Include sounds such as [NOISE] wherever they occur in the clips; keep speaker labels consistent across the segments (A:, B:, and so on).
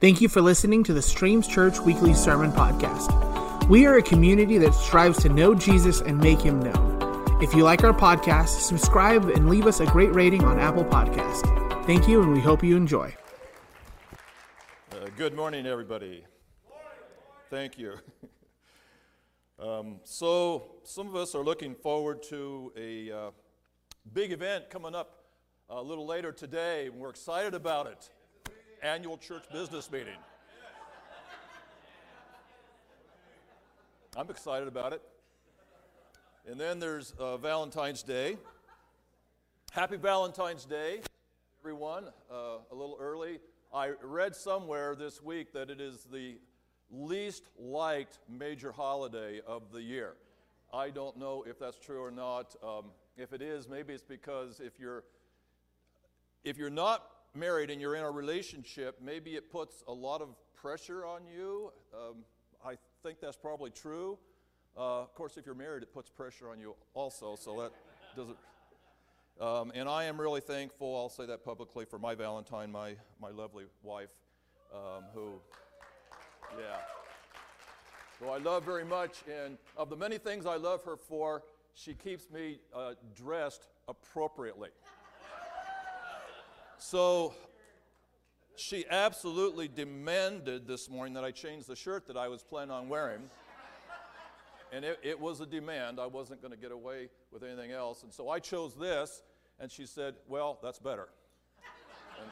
A: Thank you for listening to the Streams Church Weekly Sermon Podcast. We are a community that strives to know Jesus and make him known. If you like our podcast, subscribe and leave us a great rating on Apple Podcast. Thank you, and we hope you enjoy.
B: Uh, good morning, everybody. Thank you. [LAUGHS] um, so, some of us are looking forward to a uh, big event coming up a little later today, and we're excited about it annual church business meeting. I'm excited about it. And then there's uh, Valentine's Day. Happy Valentine's Day, everyone. Uh, a little early. I read somewhere this week that it is the least liked major holiday of the year. I don't know if that's true or not. Um, if it is, maybe it's because if you're if you're not married and you're in a relationship, maybe it puts a lot of pressure on you. Um, I think that's probably true. Uh, of course, if you're married, it puts pressure on you also, so that doesn't. Um, and I am really thankful, I'll say that publicly, for my Valentine, my, my lovely wife, um, who, yeah, who I love very much. And of the many things I love her for, she keeps me uh, dressed appropriately. So she absolutely demanded this morning that I change the shirt that I was planning on wearing. And it, it was a demand. I wasn't going to get away with anything else. And so I chose this, and she said, Well, that's better. And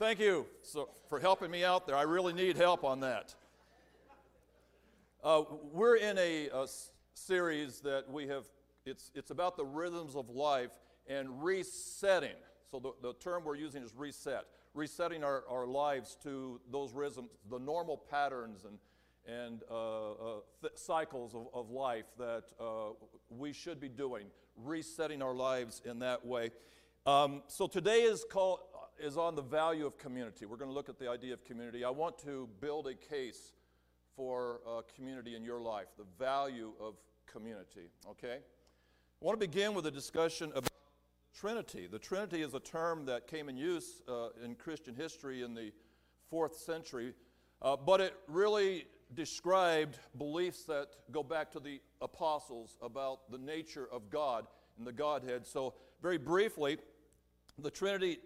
B: thank you so, for helping me out there. I really need help on that. Uh, we're in a, a series that we have, it's, it's about the rhythms of life and resetting. So the, the term we're using is reset, resetting our, our lives to those rhythms, the normal patterns and, and uh, uh, th- cycles of, of life that uh, we should be doing, resetting our lives in that way. Um, so today is called is on the value of community. We're going to look at the idea of community. I want to build a case for uh, community in your life, the value of community. Okay. I want to begin with a discussion about Trinity. The Trinity is a term that came in use uh, in Christian history in the fourth century, uh, but it really described beliefs that go back to the apostles about the nature of God and the Godhead. So, very briefly, the Trinity,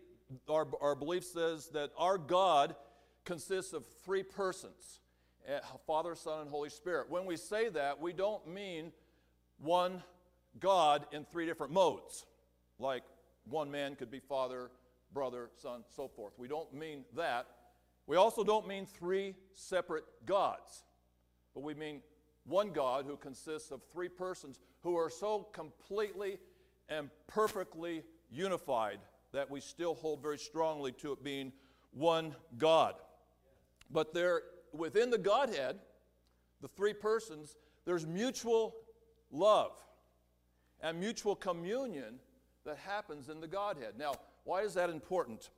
B: our, our belief says that our God consists of three persons eh, Father, Son, and Holy Spirit. When we say that, we don't mean one God in three different modes like one man could be father, brother, son, so forth. We don't mean that. We also don't mean three separate gods, but we mean one God who consists of three persons who are so completely and perfectly unified that we still hold very strongly to it being one God. But there, within the Godhead, the three persons, there's mutual love and mutual communion that happens in the Godhead. Now, why is that important?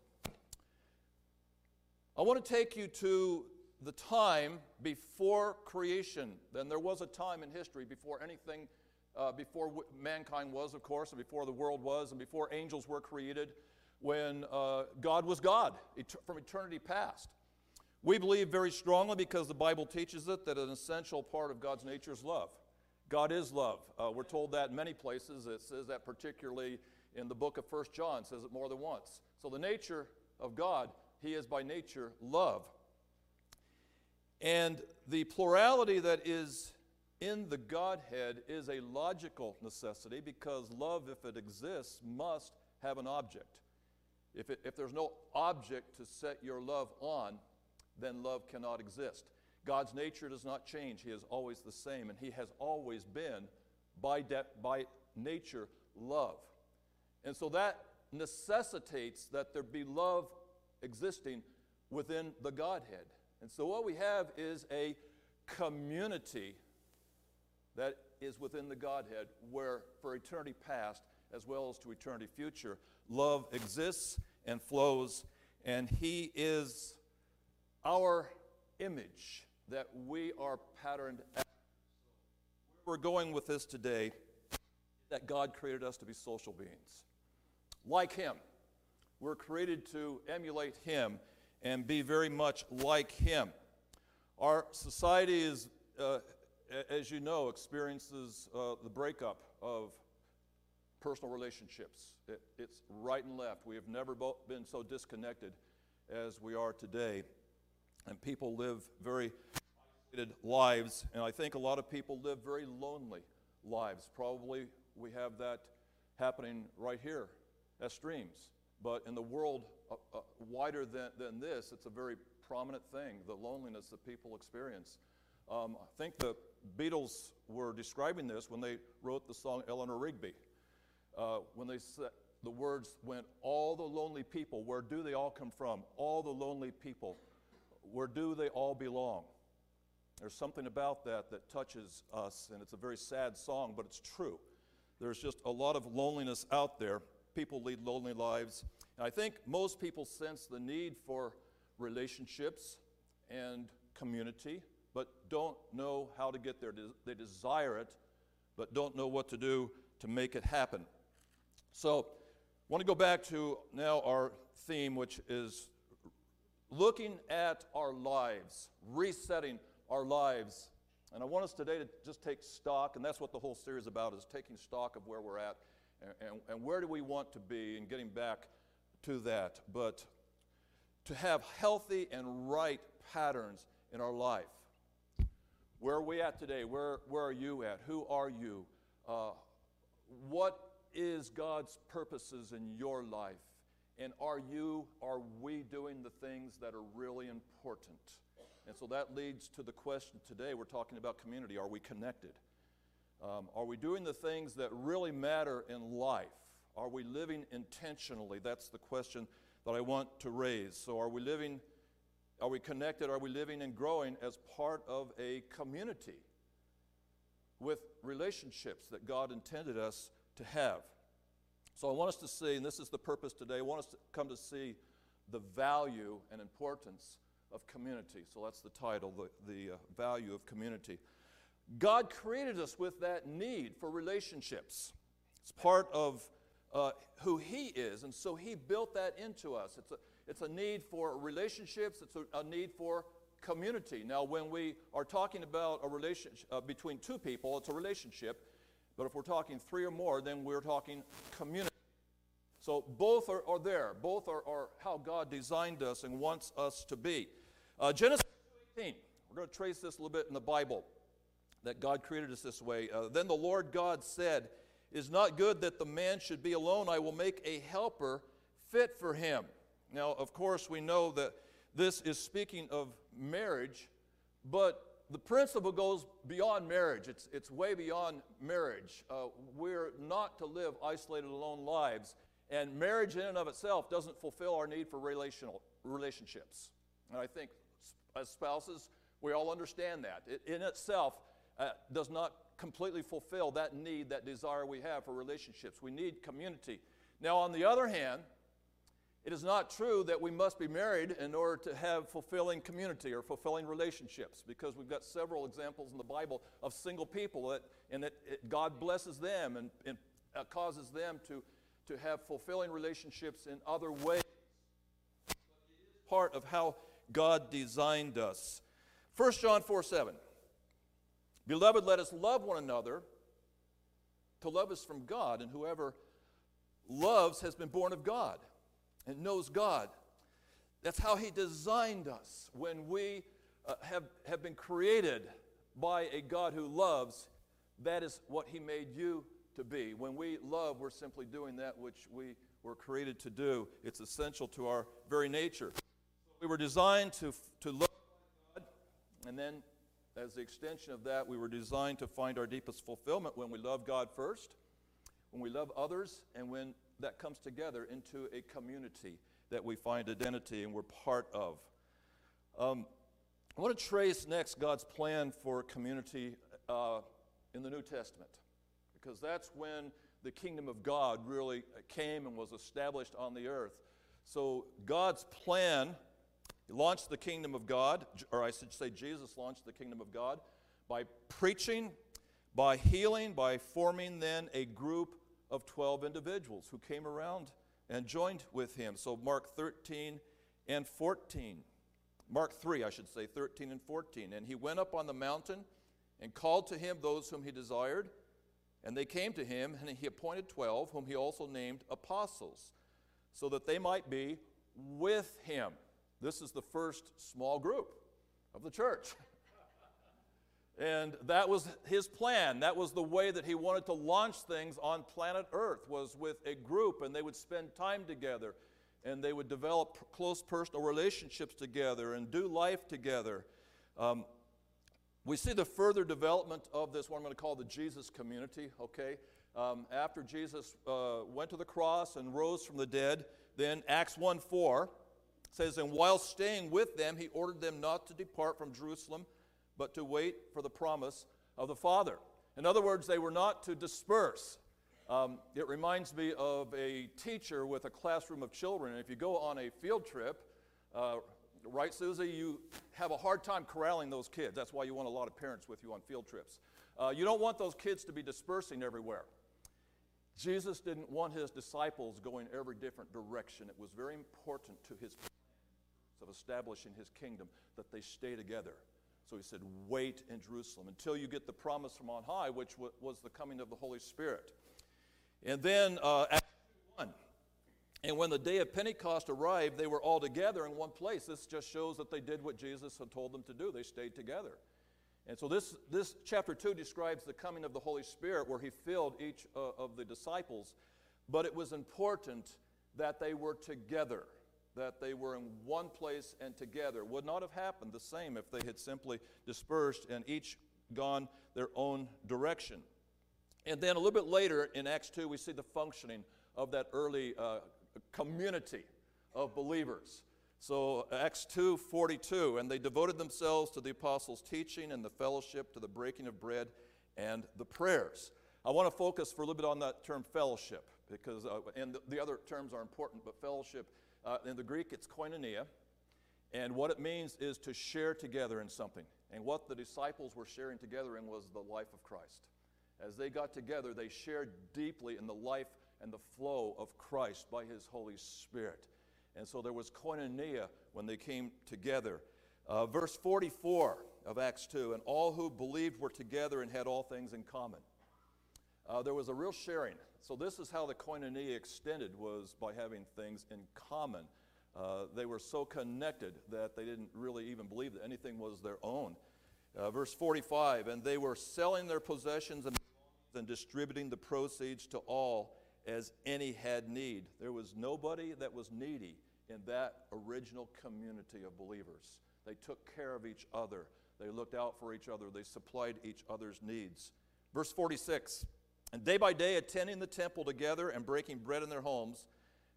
B: I want to take you to the time before creation. Then there was a time in history before anything, uh, before w- mankind was, of course, and before the world was, and before angels were created, when uh, God was God et- from eternity past. We believe very strongly, because the Bible teaches it, that an essential part of God's nature is love. God is love. Uh, we're told that in many places. It says that particularly in the book of First John says it more than once. So the nature of God, he is by nature love. And the plurality that is in the Godhead is a logical necessity because love, if it exists, must have an object. If, it, if there's no object to set your love on, then love cannot exist. God's nature does not change. He is always the same, and He has always been, by, de- by nature, love. And so that necessitates that there be love existing within the Godhead. And so what we have is a community that is within the Godhead where for eternity past as well as to eternity future, love exists and flows, and He is our image that we are patterned after. Where we're going with this today that God created us to be social beings like Him. We're created to emulate Him. and be very much like Him. Our society is, uh, as you know, experiences uh, the breakup of personal relationships. It, it's right and left. We have never been so disconnected as we are today. And people live very isolated lives. And I think a lot of people live very lonely lives. Probably we have that happening right here as Streams. But in the world uh, uh, wider than, than this, it's a very prominent thing the loneliness that people experience. Um, I think the Beatles were describing this when they wrote the song Eleanor Rigby. Uh, when they said, the words went, All the lonely people, where do they all come from? All the lonely people, where do they all belong? There's something about that that touches us, and it's a very sad song, but it's true. There's just a lot of loneliness out there. People lead lonely lives. And I think most people sense the need for relationships and community, but don't know how to get there. They desire it, but don't know what to do to make it happen. So, I want to go back to now our theme, which is looking at our lives, resetting our lives. And I want us today to just take stock, and that's what the whole series is about, is taking stock of where we're at and, and, and where do we want to be and getting back to that. But to have healthy and right patterns in our life. Where are we at today? Where, where are you at? Who are you? Uh, what is God's purposes in your life? And are you, are we doing the things that are really important? And so that leads to the question today. We're talking about community. Are we connected? Um, are we doing the things that really matter in life? Are we living intentionally? That's the question that I want to raise. So, are we living, are we connected? Are we living and growing as part of a community with relationships that God intended us to have? So, I want us to see, and this is the purpose today, I want us to come to see the value and importance of community. So, that's the title, the, the uh, value of community. God created us with that need for relationships. It's part of uh, who He is. And so He built that into us. It's a, it's a need for relationships, it's a, a need for community. Now, when we are talking about a relationship uh, between two people, it's a relationship. But if we're talking three or more, then we're talking community. So both are, are there. Both are, are, how God designed us and wants us to be. Uh, Genesis 18. We're going to trace this a little bit in the Bible that God created us this way. Uh, then the Lord God said, is not good that the man should be alone. I will make a helper fit for him. Now, of course, we know that this is speaking of marriage, but the principle goes beyond marriage. It's, it's way beyond marriage. Uh, we're not to live isolated, alone lives, and marriage in and of itself doesn't fulfill our need for relational relationships. And I think as spouses, we all understand that. It in itself uh, does not completely fulfill that need, that desire we have for relationships. We need community. Now, on the other hand, it is not true that we must be married in order to have fulfilling community or fulfilling relationships because we've got several examples in the Bible of single people that, and that it, God blesses them and, and uh, causes them to, to have fulfilling relationships in other ways. Part of how God designed us. 1 John 4 7. Beloved, let us love one another. To love is from God, and whoever loves has been born of God and knows God. That's how He designed us. When we uh, have, have been created by a God who loves, that is what He made you to be. When we love, we're simply doing that which we were created to do. It's essential to our very nature. We were designed to, to love God and then as the extension of that, we were designed to find our deepest fulfillment when we love God first, when we love others, and when that comes together into a community that we find identity and we're part of. Um, I want to trace next God's plan for community uh, in the New Testament, because that's when the kingdom of God really came and was established on the earth. So, God's plan he launched the kingdom of God, or I should say, Jesus launched the kingdom of God by preaching, by healing, by forming then a group of 12 individuals who came around and joined with him. So, Mark 13, and 14. Mark 3, I should say, 13 and 14. And he went up on the mountain and called to him those whom he desired. And they came to him, and he appointed 12, whom he also named apostles, so that they might be with him. This is the first small group of the church. [LAUGHS] and that was his plan. That was the way that he wanted to launch things on planet Earth was with a group and they would spend time together and they would develop close personal relationships together and do life together. Um, we see the further development of this, what I'm going to call the Jesus community, okay? Um, after Jesus uh, went to the cross and rose from the dead, then Acts 1 4 says, And while staying with them, he ordered them not to depart from Jerusalem, but to wait for the promise of the Father. In other words, they were not to disperse. Um, it reminds me of a teacher with a classroom of children. If you go on a field trip, uh, right, Susie, you have a hard time corralling those kids. That's why you want a lot of parents with you on field trips. Uh, you don't want those kids to be dispersing everywhere. Jesus didn't want his disciples going every different direction. It was very important to his of establishing his kingdom that they stay together. So he said, Wait in Jerusalem until you get the promise from on high, which was the coming of the Holy Spirit. And then, uh, one, and when the day of Pentecost arrived, they were all together in one place. This just shows that they did what Jesus had told them to do. They stayed together. And so this, this chapter 2 describes the coming of the Holy Spirit where he filled each uh, of the disciples. But it was important that they were together, that they were in one place and together. Would not have happened the same if they had simply dispersed and each gone their own direction. And then a little bit later in Acts 2, we see the functioning of that early uh, community of believers. So Acts 2:42, and they devoted themselves to the apostles' teaching and the fellowship, to the breaking of bread and the prayers. I want to focus for a little bit on that term fellowship because, uh, and the, the, other terms are important, but fellowship uh, in the Greek it's koinonia, and what it means is to share together in something. And what the disciples were sharing together in was the life of Christ. As they got together, they shared deeply in the life and the flow of Christ by His Holy Spirit. And so there was koinonia when they came together. Uh, verse 44 of Acts 2 and all who believed were together and had all things in common. Uh, there was a real sharing. So this is how the koinonia extended was by having things in common. Uh, they were so connected that they didn't really even believe that anything was their own. Uh, verse 45 and they were selling their possessions and and distributing the proceeds to all as any had need. There was nobody that was needy in that original community of believers. They took care of each other, they looked out for each other, they supplied each other's needs. Verse 46 And day by day, attending the temple together and breaking bread in their homes,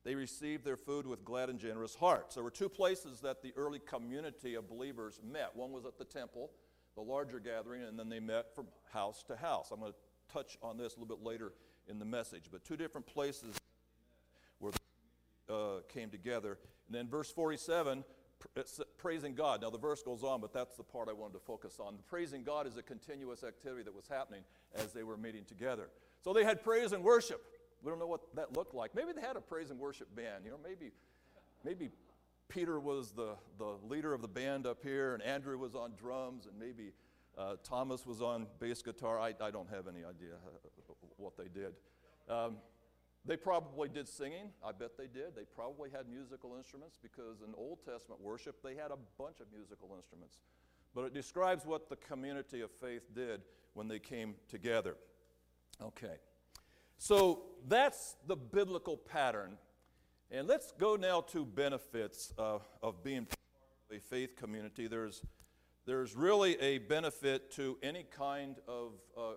B: they received their food with glad and generous hearts. There were two places that the early community of believers met. One was at the temple, the larger gathering, and then they met from house to house. I'm going to touch on this a little bit later in the message. But two different places where uh, came together. And then verse 47, praising God. Now the verse goes on, but that's the part I wanted to focus on. Praising God is a continuous activity that was happening as they were meeting together. So they had praise and worship. We don't know what that looked like. Maybe they had a praise and worship band. You know, maybe, maybe Peter was the, the leader of the band up here, and Andrew was on drums, and maybe uh, Thomas was on bass guitar. I, I don't have any idea uh, what they did. Um, they probably did singing. I bet they did. They probably had musical instruments because in Old Testament worship, they had a bunch of musical instruments. But it describes what the community of faith did when they came together. Okay. So that's the biblical pattern. And let's go now to benefits uh, of being a faith community. There's there's really a benefit to any kind of, uh,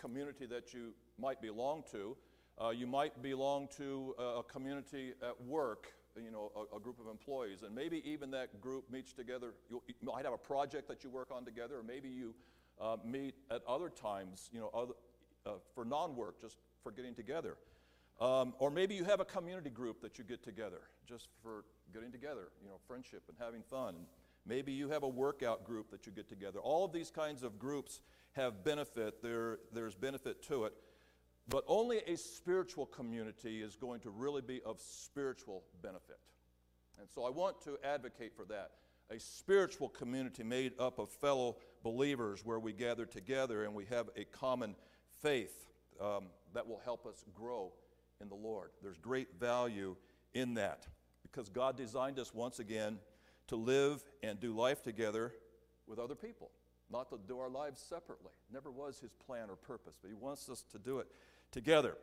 B: community that you might belong to. Uh, you might belong to a community at work, you know, a, a, group of employees, and maybe even that group meets together. You, might have a project that you work on together, or maybe you uh, meet at other times, you know, other, uh, for non-work, just for getting together. Um, or maybe you have a community group that you get together just for getting together, you know, friendship and having fun. Maybe you have a workout group that you get together. All of these kinds of groups have benefit, there, there's benefit to it. But only a spiritual community is going to really be of spiritual benefit. And so I want to advocate for that a spiritual community made up of fellow believers where we gather together and we have a common faith um, that will help us grow in the Lord. There's great value in that because God designed us once again to live and do life together with other people, not to do our lives separately. Never was his plan or purpose, but he wants us to do it together.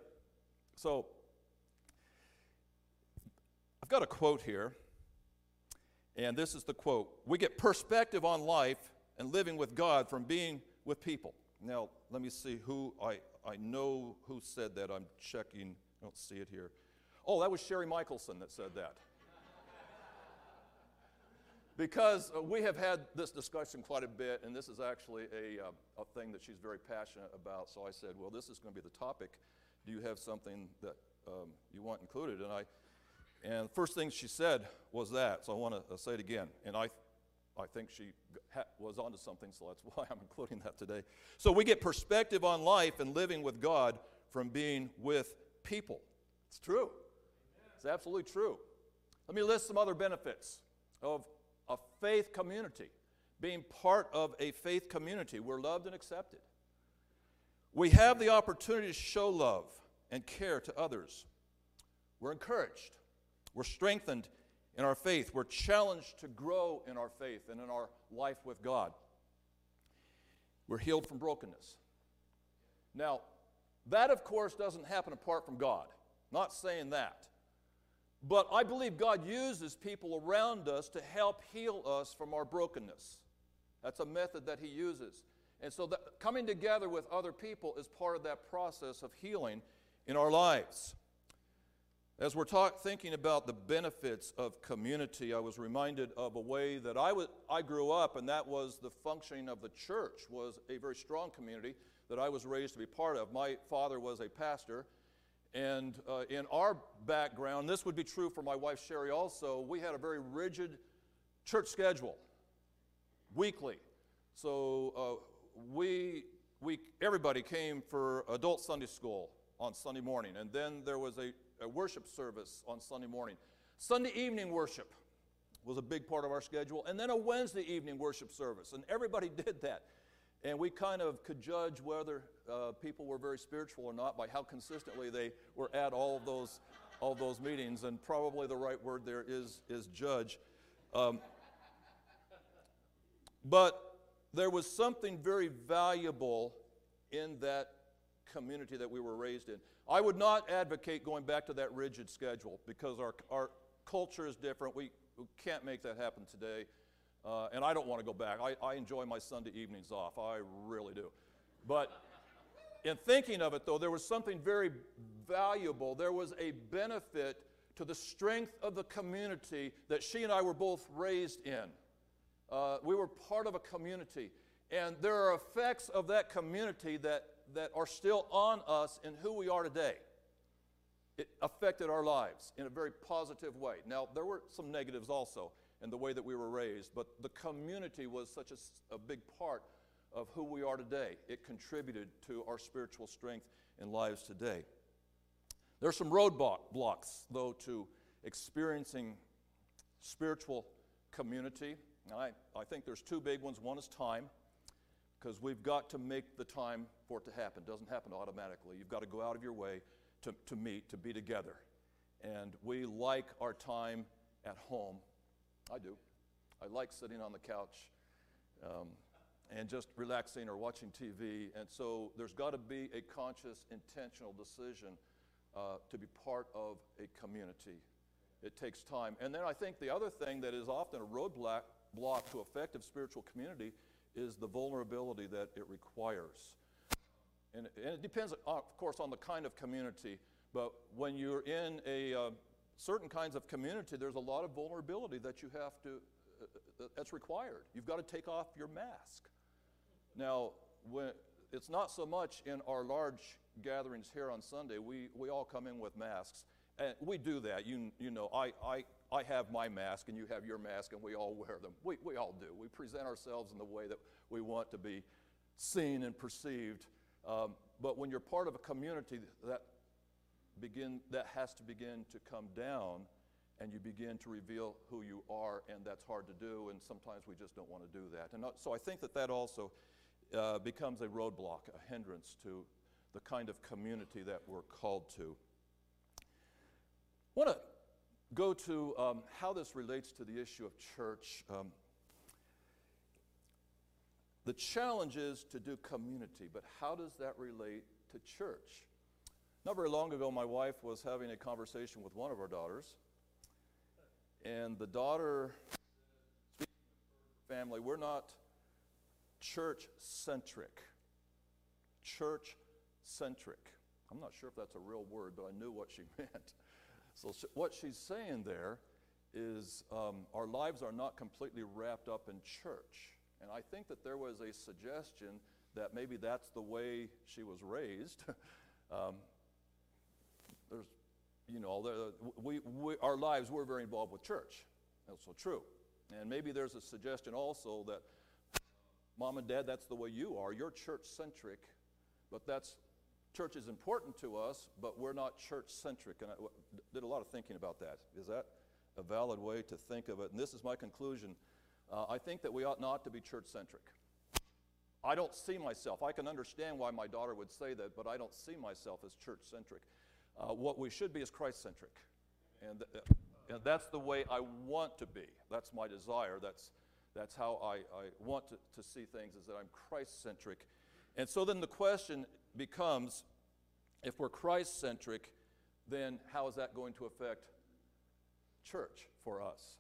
B: So, I've got a quote here, and this is the quote We get perspective on life and living with God from being with people. Now, let me see who I, I know who said that. I'm checking. I don't see it here. Oh, that was Sherry Michelson that said that. Because uh, we have had this discussion quite a bit, and this is actually a, uh, a thing that she's very passionate about. So I said, Well, this is going to be the topic. Do you have something that um, you want included? And I, and the first thing she said was that. So I want to uh, say it again. And I, I think she was onto something, so that's [LAUGHS] why I'm including that today. So we get perspective on life and living with God from being with people. It's true. It's absolutely true. Let me list some other benefits of a faith community. Being part of a faith community, we're loved and accepted. We have the opportunity to show love and care to others. We're encouraged. We're strengthened in our faith. We're challenged to grow in our faith and in our life with God. We're healed from brokenness. Now, that of course doesn't happen apart from God. Not saying that. But I believe God uses people around us to help heal us from our brokenness. That's a method that He uses. And so, coming together with other people is part of that process of healing in our lives. As we're talk, thinking about the benefits of community, I was reminded of a way that I grew up, and that was the functioning of the church was a very strong community that I was raised to be part of. My father was a pastor, and uh, in our background, this would be true for my wife Sherry also, we had a very rigid church schedule, weekly. So uh, we, we, everybody came for adult Sunday school on Sunday morning, and then there was a, a worship service on Sunday morning. Sunday evening worship was a big part of our schedule, and then a Wednesday evening worship service, and everybody [LAUGHS] did that. And we kind of could judge whether uh, people were very spiritual or not by how consistently they were at all those, all those meetings. And probably the right word there is, is judge. Um, but there was something very valuable in that community that we were raised in. I would not advocate going back to that rigid schedule because our, our culture is different. We, we can't make that happen today. Uh, and I don't want to go back. I, I enjoy my Sunday evenings off. I really do. But in thinking of it, though, there was something very valuable. There was a benefit to the strength of the community that she and I were both raised in. Uh, we were part of a community. And there are effects of that community that, that are still on us in who we are today. It affected our lives in a very positive way. Now, there were some negatives also in the way that we were raised. But the community was such a, a big part of who we are today. It contributed to our spiritual strength and lives today. There are some roadblocks, though, to experiencing spiritual community. I, I think there's two big ones. One is time, because we've got to make the time for it to happen. It doesn't happen automatically. You've got to go out of your way to, to meet, to be together. And we like our time at home I do. I like sitting on the couch um, and just relaxing or watching TV. And so there's got to be a conscious, intentional decision uh, to be part of a community. It takes time. And then I think the other thing that is often a roadblock block to effective spiritual community is the vulnerability that it requires. And, and it depends, of course, on the kind of community. But when you're in a uh, certain kinds of community, there's a lot of vulnerability that you have to, uh, uh, that's required. You've got to take off your mask. Now, when, it's not so much in our large gatherings here on Sunday, we, we all come in with masks. And we do that. You, you know, I, I, I have my mask and you have your mask and we all wear them. We, we all do. We present ourselves in the way that we want to be seen and perceived. Um, but when you're part of a community that begin, that has to begin to come down and you begin to reveal who you are, and that's hard to do, and sometimes we just don't want to do that. And uh, so I think that that also uh, becomes a roadblock, a hindrance to the kind of community that we're called to. I want to go to um, how this relates to the issue of church. Um, the challenge is to do community, but how does that relate to church? Not very long ago, my wife was having a conversation with one of our daughters, and the daughter, family, we're not church centric. Church centric. I'm not sure if that's a real word, but I knew what she [LAUGHS] meant. So, what she's saying there is um, our lives are not completely wrapped up in church. And I think that there was a suggestion that maybe that's the way she was raised. [LAUGHS] um, there's, you know, there, we, we, our lives were very involved with church. That's so true. And maybe there's a suggestion also that mom and dad, that's the way you are. You're church centric, but that's church is important to us, but we're not church centric. And I did a lot of thinking about that. Is that a valid way to think of it? And this is my conclusion. Uh, I think that we ought not to be church centric. I don't see myself. I can understand why my daughter would say that, but I don't see myself as church centric. Uh, what we should be is Christ centric. And, th- and that's the way I want to be. That's my desire. That's, that's how I, I want to, to see things, is that I'm Christ centric. And so then the question becomes if we're Christ centric, then how is that going to affect church for us?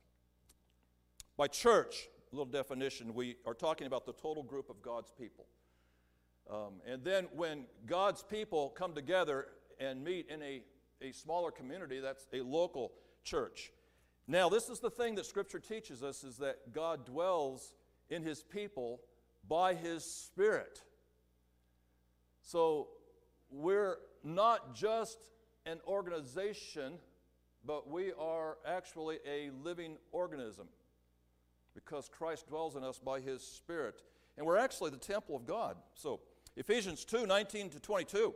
B: By church, a little definition, we are talking about the total group of God's people. Um, and then when God's people come together and meet in a, a smaller community, that's a local church. Now, this is the thing that Scripture teaches us is that God dwells in His people by His Spirit. So we're not just an organization, but we are actually a living organism because Christ dwells in us by his Spirit. And we're actually the temple of God. So, Ephesians 2 19 to 22.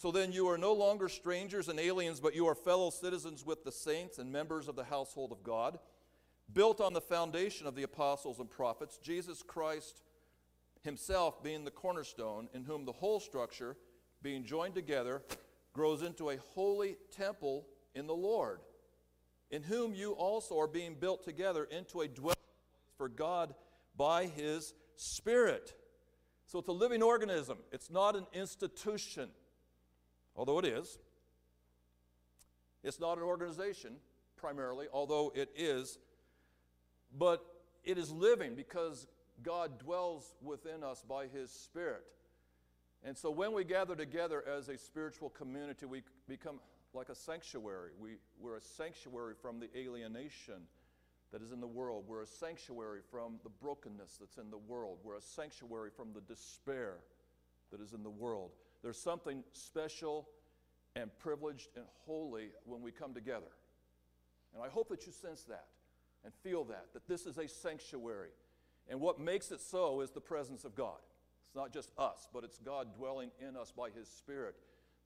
B: So then you are no longer strangers and aliens, but you are fellow citizens with the saints and members of the household of God, built on the foundation of the apostles and prophets, Jesus Christ himself being the cornerstone, in whom the whole structure, being joined together, grows into a holy temple in the Lord in whom you also are being built together into a dwelling place for God by His Spirit. So it's a living organism, it's not an institution, although it is. It's not an organization primarily, although it is. But it is living because God dwells within us by His Spirit. And so when we gather together as a spiritual community, we become like a sanctuary. We, we're a sanctuary from the alienation that is in the world. We're a sanctuary from the brokenness that's in the world. We're a sanctuary from the despair that is in the world. There's something special and privileged and holy when we come together. And I hope that you sense that and feel that, that this is a sanctuary. And what makes it so is the presence of God. It's not just us, but it's God dwelling in us by His Spirit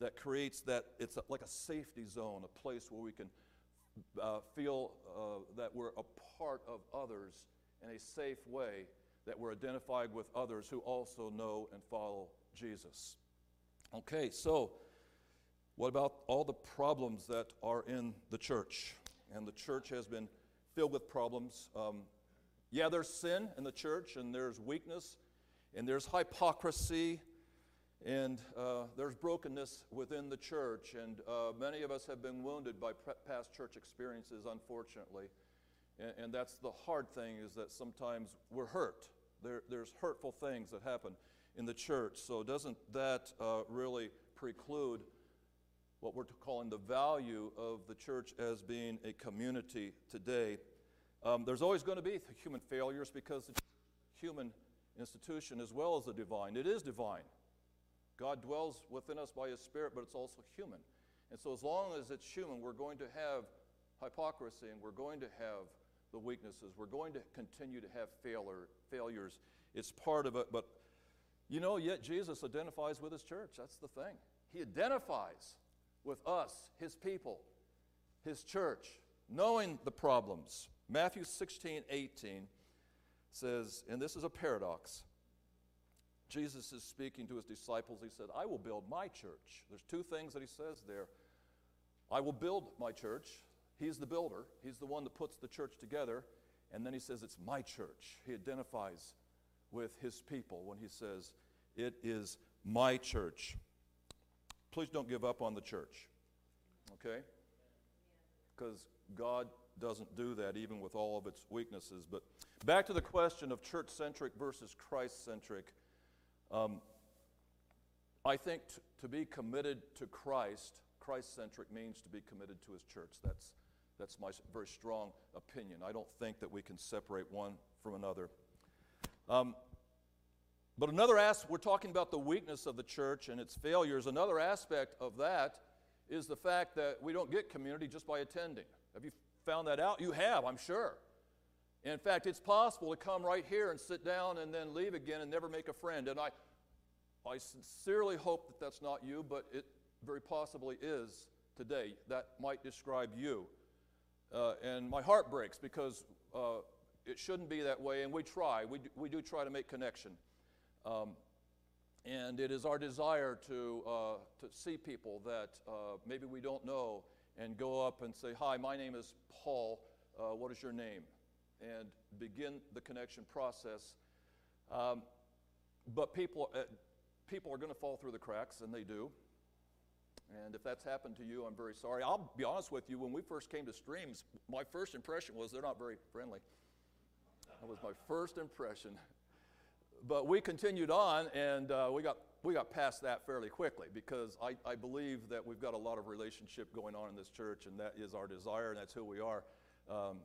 B: that creates that it's like a safety zone, a place where we can uh, feel uh, that we're a part of others in a safe way, that we're identified with others who also know and follow Jesus. Okay, so what about all the problems that are in the church? And the church has been filled with problems. Um, yeah, there's sin in the church, and there's weakness, and there's hypocrisy, and uh, there's brokenness within the church, and uh, many of us have been wounded by past church experiences, unfortunately. And, and, that's the hard thing is that sometimes we're hurt. There, there's hurtful things that happen in the church. So doesn't that uh, really preclude what we're calling the value of the church as being a community today? Um, there's always going to be human failures because it's human institution as well as the divine. It is divine. God dwells within us by His Spirit, but it's also human. And so, as long as it's human, we're going to have hypocrisy and we're going to have the weaknesses. We're going to continue to have failure, failures. It's part of it. But, you know, yet Jesus identifies with His church. That's the thing. He identifies with us, His people. his church, knowing the problems. Matthew 16, 18 says, and this is a paradox. Jesus is speaking to his disciples. He said, I will build my church. There's two things that he says there. I will build my church. He's the builder, he's the one that puts the church together. And then he says, It's my church. He identifies with his people when he says, It is my church. Please don't give up on the church, okay? Because God doesn't do that even with all of its weaknesses. But back to the question of church centric versus Christ centric. Um, I think t- to be committed to Christ, Christ centric means to be committed to his church. That's, that's my very strong opinion. I don't think that we can separate one from another. Um, but another aspect, we're talking about the weakness of the church and its failures. Another aspect of that is the fact that we don't get community just by attending. Have you found that out? You have, I'm sure. In fact, it's possible to come right here and sit down and then leave again and never make a friend. And I, I sincerely hope that that's not you, but it very possibly is today. That might describe you. Uh, and my heart breaks because uh, it shouldn't be that way, and we try. We do, we do try to make connection. Um, and it is our desire to, uh, to see people that uh, maybe we don't know and go up and say, Hi, my name is Paul. Uh, what is your name? And begin the connection process. Um, but people, uh, people are going to fall through the cracks, and they do. And if that's happened to you, I'm very sorry. I'll be honest with you, when we first came to Streams, my first impression was they're not very friendly. That was my first impression. But we continued on, and uh, we, got, we got past that fairly quickly because I, I believe that we've got a lot of relationship going on in this church, and that is our desire, and that's who we are um,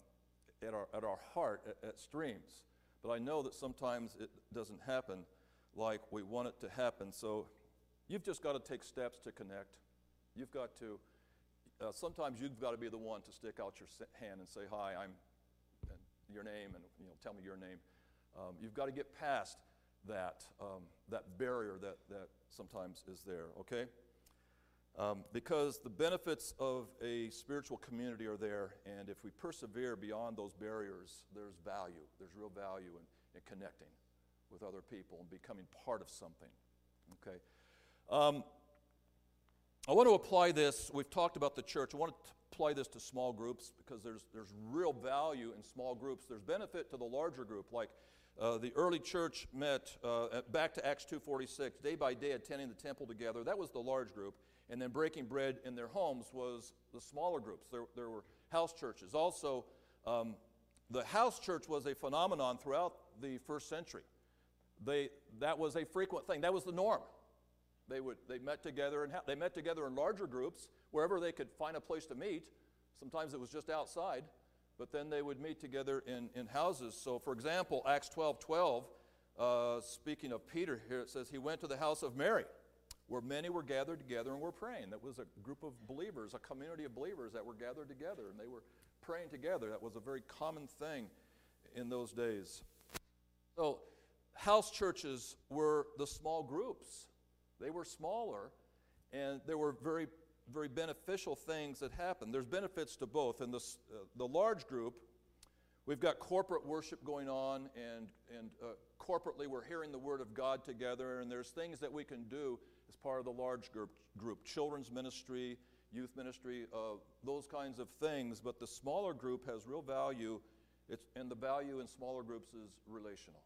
B: at, our, at our heart at, at Streams. But I know that sometimes it doesn't happen like we want it to happen. So you've just got to take steps to connect. You've got to, uh, sometimes you've got to be the one to stick out your hand and say, Hi, I'm, your name, and you know, tell me your name. Um, you've got to get past that, um, that barrier that, that sometimes is there, okay? Um, because the benefits of a spiritual community are there, and if we persevere beyond those barriers, there's value. There's real value in, in connecting with other people and becoming part of something, okay? Um, I want to apply this. We've talked about the church. I want to apply this to small groups because there's, there's real value in small groups. There's benefit to the larger group, like uh, the early church met uh, back to Acts 2:46, day by day attending the temple together. That was the large group, and then breaking bread in their homes was the smaller groups. There, there were house churches. Also, um, the house church was a phenomenon throughout the first century. They, that was a frequent thing. That was the norm. They, would, they met together and they met together in larger groups wherever they could find a place to meet. Sometimes it was just outside but then they would meet together in, in houses. So, for example, Acts 12 12, uh, speaking of Peter here, it says, He went to the house of Mary, where many were gathered together and were praying. That was a group of believers, a community of believers that were gathered together, and they were praying together. That was a very common thing in those days. So, house churches were the small groups, they were smaller, and they were very very beneficial things that happen. There's benefits to both. In this, uh, the large group, we've got corporate worship going on, and, and uh, corporately we're hearing the Word of God together, and there's things that we can do as part of the large group, group children's ministry, youth ministry, uh, those kinds of things. But the smaller group has real value, it's, and the value in smaller groups is relational.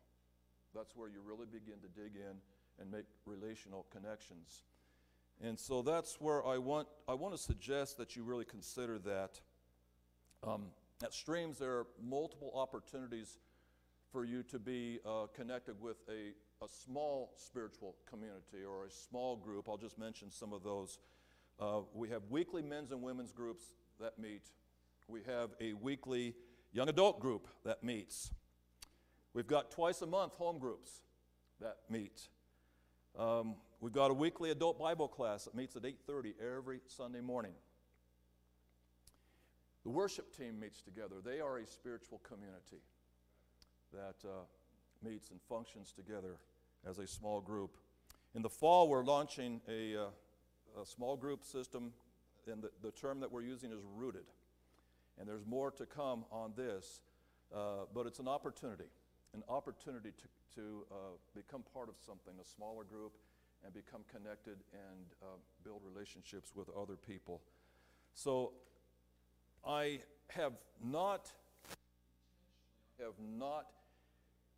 B: That's where you really begin to dig in and make relational connections. And so that's where I want, I want to suggest that you really consider that. Um, at Streams, there are multiple opportunities for you to be uh, connected with a, a small spiritual community or a small group. I'll just mention some of those. Uh, we have weekly men's and women's groups that meet. We have a weekly young adult group that meets. We've got twice a month home groups that meet. Um, We've got a weekly adult Bible class that meets at 8:30 every Sunday morning. The worship team meets together. They are a spiritual community that uh, meets and functions together as a small group. In the fall, we're launching a, uh, a small group system, and the, the term that we're using is rooted. And there's more to come on this, uh, but it's an opportunity, an opportunity to, to uh, become part of something, a smaller group, and become connected and uh, build relationships with other people. So I have not have not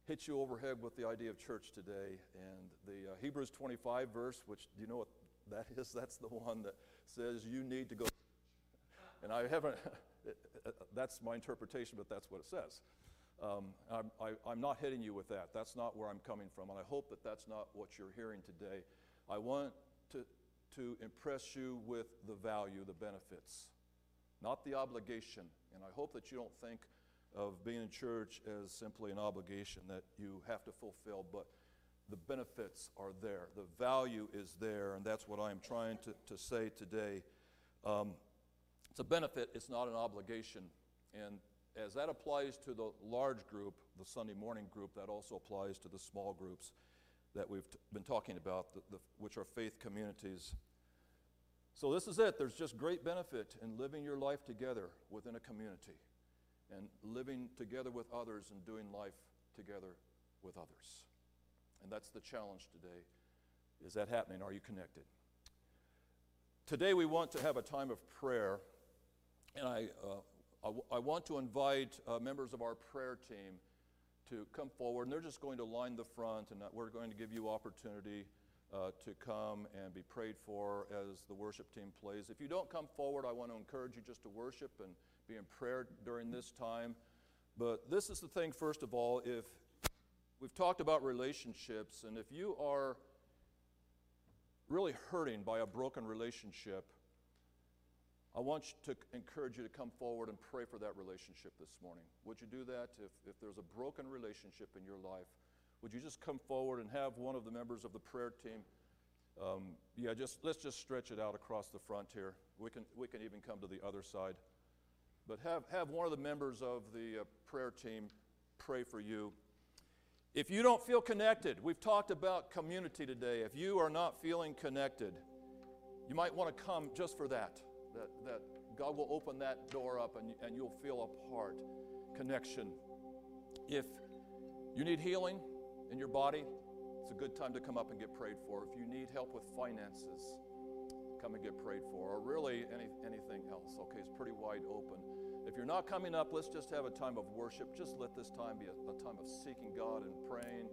B: hit you overhead with the idea of church today. And the uh, Hebrews 25 verse, which do you know what that is? [LAUGHS] That's the one that says you need to go. And I haven't, [LAUGHS] that's my interpretation, but that's what it says. Um, I'm, I, am not hitting you with that. That's not where I'm coming from. And I hope that that's not what you're hearing today. I want to, to impress you with the value, the benefits, not the obligation. And I hope that you don't think of being in church as simply an obligation that you have to fulfill, but the benefits are there. The value is there, and that's what I'm trying to, to say today. Um, it's a benefit, it's not an obligation. And as that applies to the large group, the Sunday morning group, that also applies to the small groups that we've been talking about, the, the, which are faith communities. So, this is it. There's just great benefit in living your life together within a community and living together with others and doing life together with others. And that's the challenge today. Is that happening? Are you connected? Today we want to have a time of prayer, and I, uh, I, want to invite uh, members of our prayer team to come forward, and they're just going to line the front, and we're going to give you opportunity uh, to come and be prayed for as the worship team plays. If you don't come forward, I want to encourage you just to worship and be in prayer during this time. But this is the thing, first of all, if we've talked about relationships, and if you are really hurting by a broken relationship, I want to encourage you to come forward and pray for that relationship this morning. Would you do that? If, if there's a broken relationship in your life, would you just come forward and have one of the members of the prayer team? Um, yeah, just let's just stretch it out across the front here. We can we can even come to the other side. But have, have one of the members of the uh, prayer team pray for you. If you don't feel connected, we've talked about community today. If you are not feeling connected, you might want to come just for that. That, that God will open that door up and, and you'll feel a part, connection. If you need healing in your body, it's a good time to come up and get prayed for. If you need help with finances, come and get prayed for, or really any, anything else. Okay, it's pretty wide open. If you're not coming up, let's just have a time of worship. Just let this time be a, a time of seeking God and praying.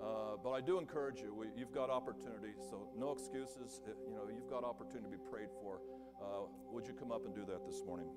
B: Uh, but I do encourage you, we, you've got opportunity, so no excuses. Uh, you know, you've got opportunity to be prayed for. Uh, would you come up and do that this morning?